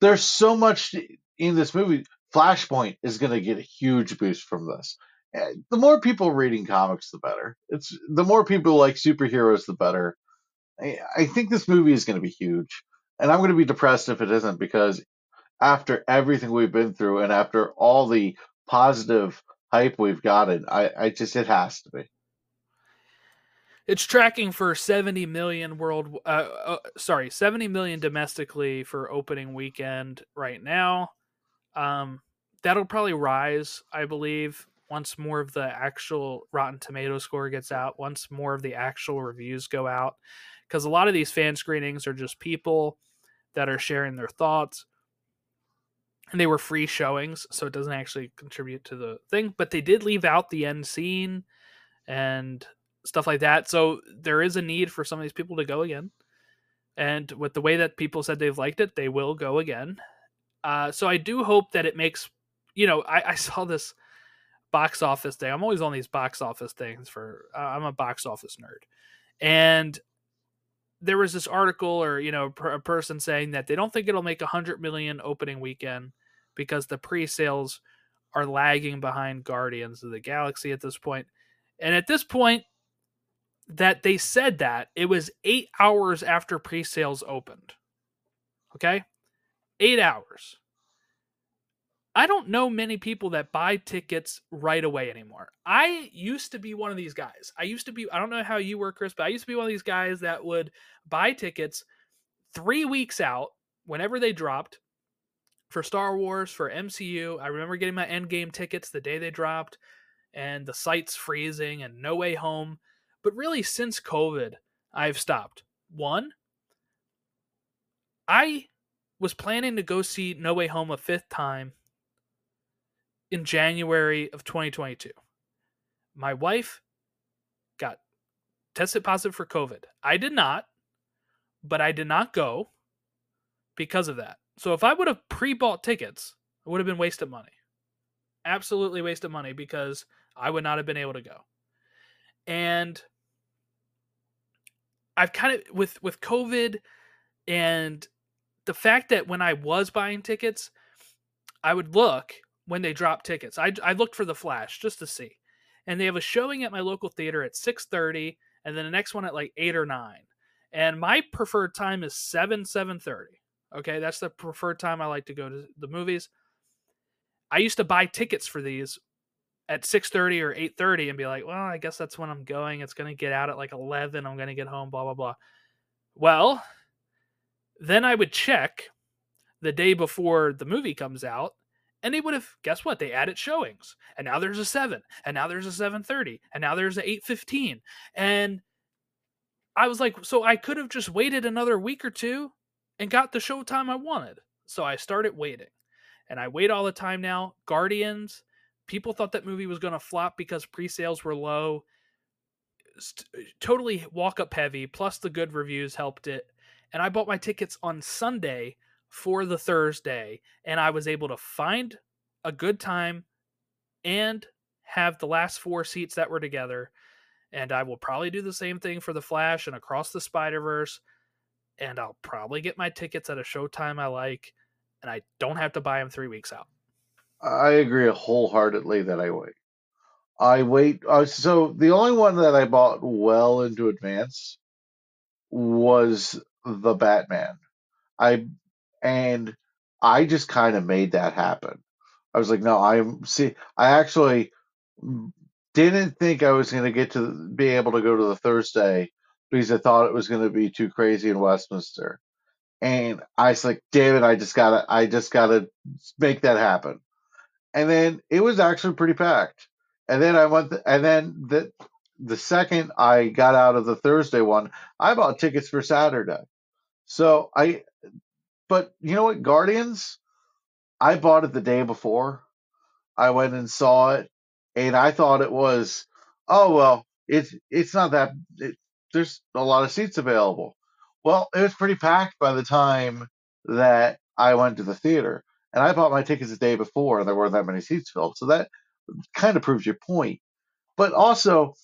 There's so much in this movie. Flashpoint is going to get a huge boost from this. Eh, The more people reading comics, the better. It's the more people like superheroes, the better. I, I think this movie is going to be huge, and I'm going to be depressed if it isn't because after everything we've been through and after all the positive hype we've gotten, I, I just it has to be. It's tracking for 70 million world uh, uh, sorry, 70 million domestically for opening weekend right now. Um that'll probably rise, I believe, once more of the actual Rotten Tomato score gets out, once more of the actual reviews go out cuz a lot of these fan screenings are just people that are sharing their thoughts. And they were free showings, so it doesn't actually contribute to the thing, but they did leave out the end scene and stuff like that. So there is a need for some of these people to go again. And with the way that people said they've liked it, they will go again. Uh, so I do hope that it makes, you know, I, I saw this box office thing. I'm always on these box office things for, uh, I'm a box office nerd. And there was this article or, you know, per, a person saying that they don't think it'll make a 100 million opening weekend because the pre sales are lagging behind Guardians of the Galaxy at this point. And at this point, that they said that it was eight hours after pre-sales opened. Okay? Eight hours. I don't know many people that buy tickets right away anymore. I used to be one of these guys. I used to be i don't know how you were chris but i used to be one of these guys that would buy tickets three weeks out whenever they dropped for star wars for mcu i remember getting my endgame tickets the day they dropped and the site's freezing and no way home but really, since COVID, I've stopped. One, I was planning to go see No Way Home a fifth time in January of 2022. My wife got tested positive for COVID. I did not, but I did not go because of that. So if I would have pre bought tickets, it would have been wasted money. Absolutely wasted money because I would not have been able to go. And I've kind of with with COVID and the fact that when I was buying tickets, I would look when they drop tickets. I I looked for the Flash just to see, and they have a showing at my local theater at six thirty, and then the next one at like eight or nine. And my preferred time is seven seven thirty. Okay, that's the preferred time I like to go to the movies. I used to buy tickets for these at 6:30 or 8:30 and be like, "Well, I guess that's when I'm going. It's going to get out at like 11. I'm going to get home, blah blah blah." Well, then I would check the day before the movie comes out and they would have guess what? They added showings. And now there's a 7, and now there's a 7:30, and now there's a 8:15. And I was like, so I could have just waited another week or two and got the showtime I wanted. So I started waiting. And I wait all the time now. Guardians people thought that movie was going to flop because pre-sales were low. St- uh, totally walk up heavy plus the good reviews helped it. And i bought my tickets on sunday for the thursday and i was able to find a good time and have the last four seats that were together. And i will probably do the same thing for the flash and across the spider verse and i'll probably get my tickets at a showtime i like and i don't have to buy them three weeks out I agree wholeheartedly that I wait. I wait. Uh, so the only one that I bought well into advance was the Batman. I and I just kind of made that happen. I was like, no, I'm see. I actually didn't think I was going to get to be able to go to the Thursday because I thought it was going to be too crazy in Westminster. and I was like, damn it, I just gotta, I just gotta make that happen. And then it was actually pretty packed. And then I went, and then the the second I got out of the Thursday one, I bought tickets for Saturday. So I, but you know what, Guardians, I bought it the day before. I went and saw it, and I thought it was, oh well, it's it's not that. It, there's a lot of seats available. Well, it was pretty packed by the time that I went to the theater, and I bought my tickets the day before, and there weren't that many seats filled. So that kind of proves your point. But also,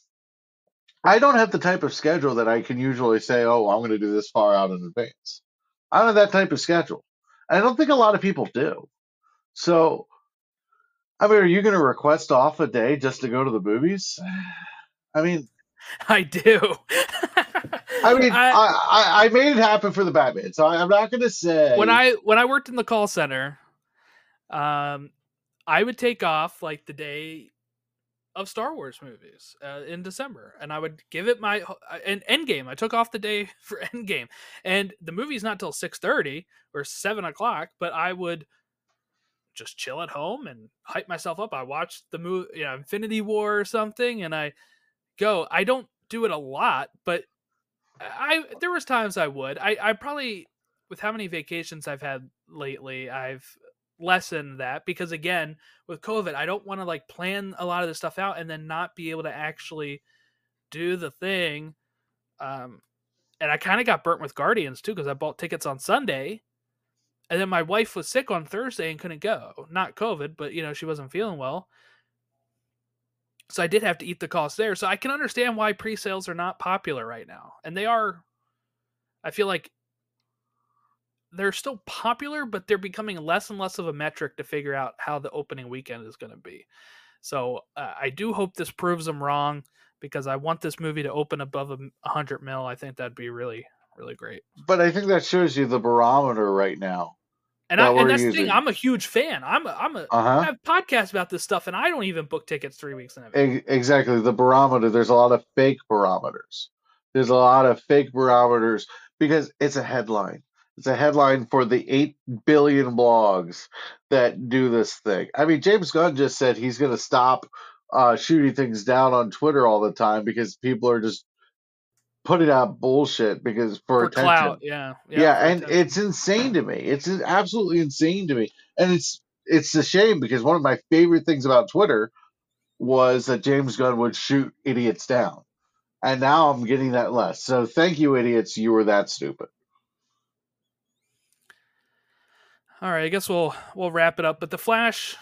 I don't have the type of schedule that I can usually say, oh, I'm going to do this far out in advance. I don't have that type of schedule. And I don't think a lot of people do. So, I mean, are you going to request off a day just to go to the movies? I mean, I do. I mean, I, I, I made it happen for the Batman, so I'm not going to say when I when I worked in the call center, um, I would take off like the day of Star Wars movies uh, in December, and I would give it my an Endgame. I took off the day for Endgame, and the movie's not till six thirty or seven o'clock. But I would just chill at home and hype myself up. I watched the movie, you know, Infinity War or something, and I go. I don't do it a lot, but I there was times I would. I I probably with how many vacations I've had lately, I've lessened that because again, with COVID, I don't want to like plan a lot of this stuff out and then not be able to actually do the thing. Um and I kind of got burnt with Guardians too because I bought tickets on Sunday and then my wife was sick on Thursday and couldn't go. Not COVID, but you know, she wasn't feeling well. So I did have to eat the cost there. So I can understand why pre-sales are not popular right now. And they are I feel like they're still popular, but they're becoming less and less of a metric to figure out how the opening weekend is going to be. So uh, I do hope this proves them wrong because I want this movie to open above a hundred mil. I think that'd be really, really great. But I think that shows you the barometer right now. And, that I, and that's using. the thing. I'm a huge fan. I'm a, I'm a uh-huh. I have podcasts about this stuff, and I don't even book tickets three weeks in advance. Exactly. The barometer. There's a lot of fake barometers. There's a lot of fake barometers because it's a headline. It's a headline for the 8 billion blogs that do this thing. I mean, James Gunn just said he's going to stop uh, shooting things down on Twitter all the time because people are just putting out bullshit because for, for attention. Clout, yeah. Yeah, yeah and attention. it's insane to me. It's absolutely insane to me. And it's it's a shame because one of my favorite things about Twitter was that James Gunn would shoot idiots down. And now I'm getting that less. So thank you, idiots. You were that stupid. All right, I guess we'll we'll wrap it up. But the Flash.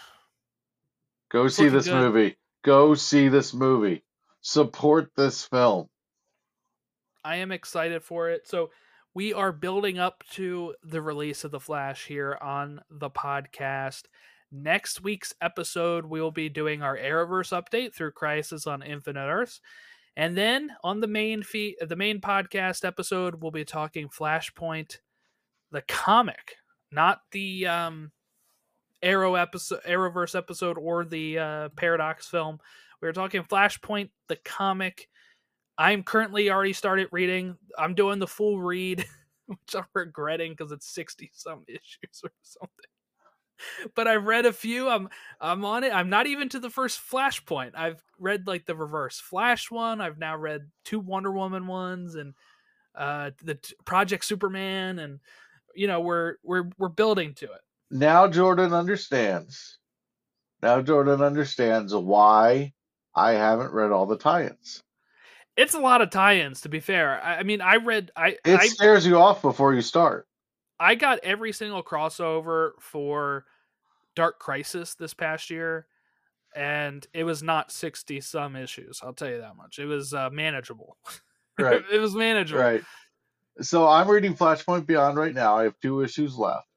Go see this good. movie. Go see this movie. Support this film. I am excited for it. So we are building up to the release of the Flash here on the podcast. Next week's episode, we will be doing our Arrowverse update through Crisis on Infinite Earths. And then on the main feed, the main podcast episode, we'll be talking Flashpoint, the comic not the um, Arrow episode, Arrowverse episode, or the uh, Paradox film. We were talking Flashpoint, the comic. I'm currently already started reading. I'm doing the full read, which I'm regretting because it's sixty some issues or something. But I've read a few. I'm I'm on it. I'm not even to the first Flashpoint. I've read like the Reverse Flash one. I've now read two Wonder Woman ones and uh the Project Superman and you know we're we're we're building to it. Now Jordan understands. Now Jordan understands why I haven't read all the tie-ins. It's a lot of tie-ins, to be fair. I, I mean, I read. I it I, scares you off before you start. I got every single crossover for Dark Crisis this past year, and it was not sixty some issues. I'll tell you that much. It was uh, manageable. Right. it was manageable. Right. So I'm reading Flashpoint Beyond right now. I have two issues left,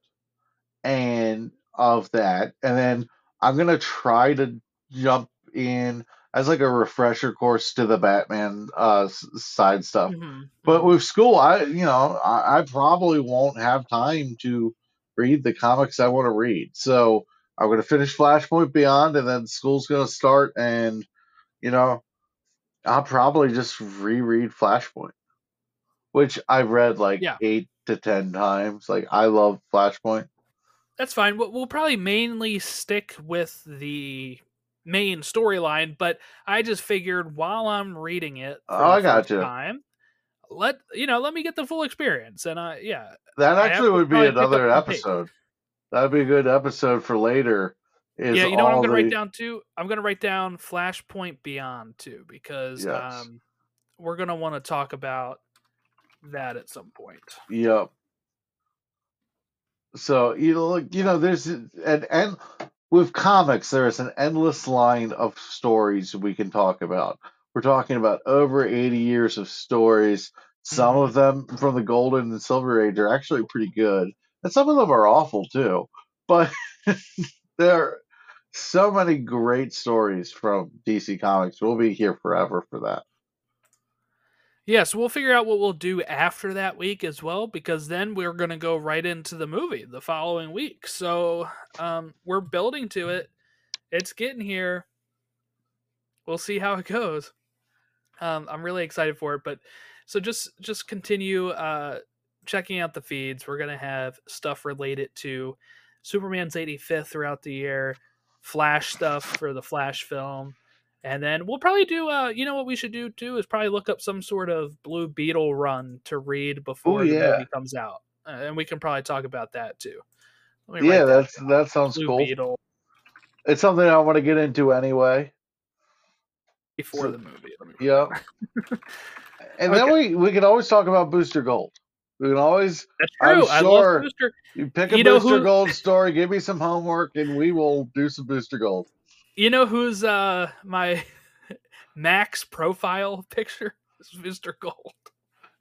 and of that, and then I'm gonna try to jump in as like a refresher course to the Batman uh, side stuff. Mm-hmm. But mm-hmm. with school, I you know I, I probably won't have time to read the comics I want to read. So I'm gonna finish Flashpoint Beyond, and then school's gonna start, and you know I'll probably just reread Flashpoint which I've read like yeah. eight to ten times. Like I love Flashpoint. That's fine. We'll, we'll probably mainly stick with the main storyline, but I just figured while I'm reading it, Oh, I got you. Time, let you know, let me get the full experience, and I yeah, That actually would be probably pick up another episode. That'd be a good episode for later. Yeah. You know what I'm gonna write down too? I'm gonna write down Flashpoint Beyond too because Yes. um, we're gonna want to talk about that at some point. Yep. So you know, look, you know, there's an and with comics, there is an endless line of stories we can talk about. We're talking about over 80 years of stories. Some mm-hmm. of them from the Golden and Silver Age are actually pretty good, and some of them are awful too. But there are so many great stories from DC Comics. We'll be here forever for that. Yeah, so we'll figure out what we'll do after that week as well, because then we're going to go right into the movie the following week. So um, we're building to it. It's getting here. We'll see how it goes. Um, I'm really excited for it, but so just just continue uh, checking out the feeds. We're gonna have stuff related to Superman's 85th throughout the year, Flash stuff for the Flash film, and then we'll probably do. Uh, you know what we should do too is probably look up some sort of Blue Beetle run to read before the yeah. movie comes out, uh, and we can probably talk about that too. Yeah, that that's down. that sounds Blue cool. Beetle It's something I want to get into anyway. before So- the movie. Let me write Yeah. And then we we can always talk about Booster Gold. We can always That's I'm true. I sure- love Booster. you pick a You Booster who- Gold story, give me some homework, and we will do some Booster Gold. You know who's uh my Max profile picture? Is Mr. Gold.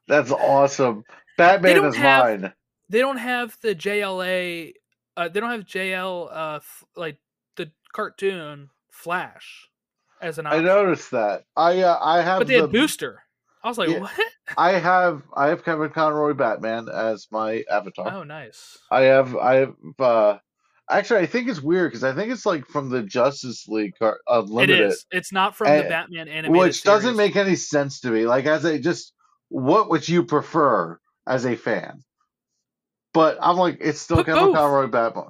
That's awesome. Batman is have- mine. They don't have the JLA. Uh, they don't have JL. Uh, f- like the cartoon Flash as an I noticed that. I uh, I have but they the, had Booster. I was like, Yeah. what? I have I have Kevin Conroy Batman as my avatar. Oh, nice. I have I have uh actually I think it's weird because I think it's like from the Justice League car- It Unlimited. is. It's not from Uh, the Batman animated which doesn't make any sense to me. Like as a just what would you prefer as a fan? But I'm like, it's still Put Kevin both. Conroy Batman.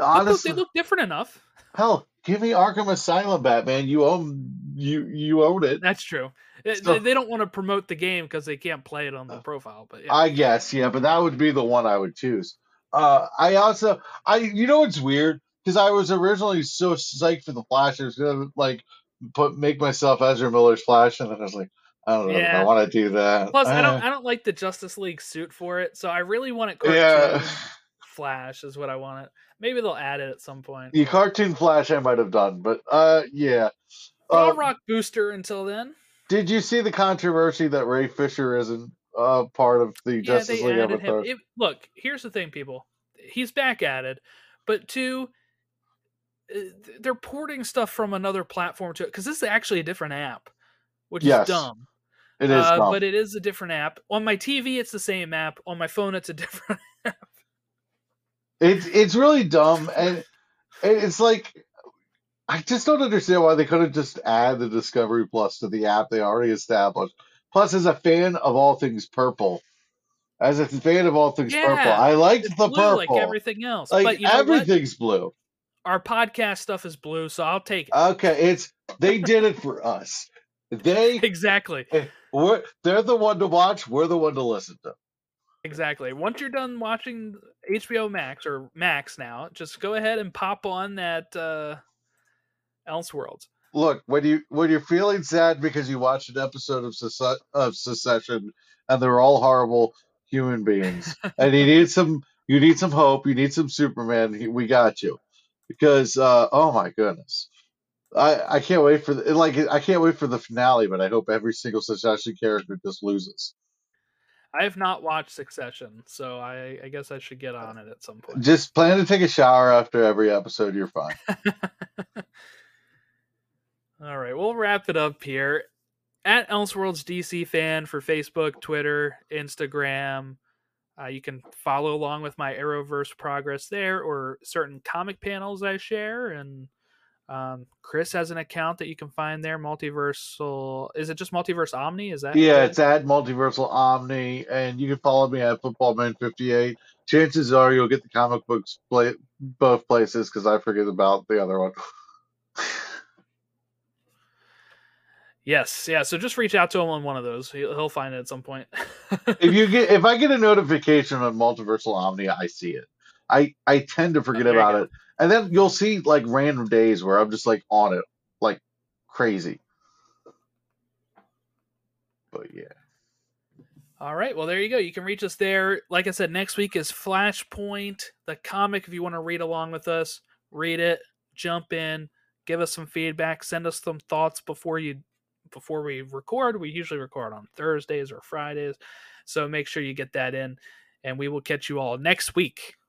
Honestly, they look different enough. hell, give me Arkham Asylum Batman. You own you you own it. That's true. They- So- they don't want to promote the game because they can't play it on the profile. But yeah. I guess, yeah, but that would be the one I would choose. Uh, I also, I, you know, it's weird because I was originally so psyched for the Flash. I was gonna like put make myself Ezra Miller's Flash, and then I was like, I don't know if I want to do that. Plus, I don't Uh, I don't like the Justice League suit for it, so I really want it cartoon yeah, Flash is what I want it. Maybe they'll add it at some point. the cartoon Flash I might have done, but uh, yeah. I'll Uh, rock Booster until then. did you see the controversy that Ray Fisher isn't uh part of the Yeah, Justice League him. It, look, here's the thing, people. He's back at it, but two, uh, they're porting stuff from another platform to it because this is actually a different app, which Yes, is dumb. It is, uh, dumb. but it is a different app. On my TV, it's the same app. On my phone, it's a different. It's it's really dumb, and it's like I just don't understand why they couldn't just add the Discovery Plus to the app they already established. Plus, as a fan of all things purple, as a fan of all things purple, I liked the blue purple. like everything else. Like, but you know what? everything's blue. Our podcast stuff is blue, so I'll take it. Okay, it's they did it for us. They exactly. we're, they're the one to watch. We're the one to listen to. Exactly. Once you're done watching HBO Max or Max now, just go ahead and pop on that uh Elseworlds. Look when you when you're feeling sad because you watched an episode of, of Succession and they're all horrible human beings, and you need some you need some hope, you need some Superman. We got you because uh, oh my goodness, I I can't wait for the, like I can't wait for the finale, but I hope every single Succession character just loses. I have not watched Succession, so I, I guess I should get on it at some point. Just plan to take a shower after every episode. You're fine. All right, we'll wrap it up here. At Elseworlds DC fan for Facebook, Twitter, Instagram. Uh, you can follow along with my Arrowverse progress there or certain comic panels I share. And Um, Chris has an account that you can find there. Multiversal. Is it just Multiverse Omni? Is that Yeah, it? it's at Multiversal Omni, and you can follow me at FootballMan58. Chances are you'll get the comic books play, both places because I forget about the other one. Yes, yeah. So just reach out to him on one of those. He'll, he'll find it at some point. if you get if I get a notification on Multiversal Omni, I see it. I I tend to forget Oh, about it, and then you'll see like random days where I'm just like on it, like crazy. But yeah, All right. Well, there you go. You can reach us there. Like I said, next week is Flashpoint, the comic. If you want to read along with us, read it, jump in, give us some feedback, send us some thoughts before you before we record. We usually record on Thursdays or Fridays. So make sure you get that in and we will catch you all next week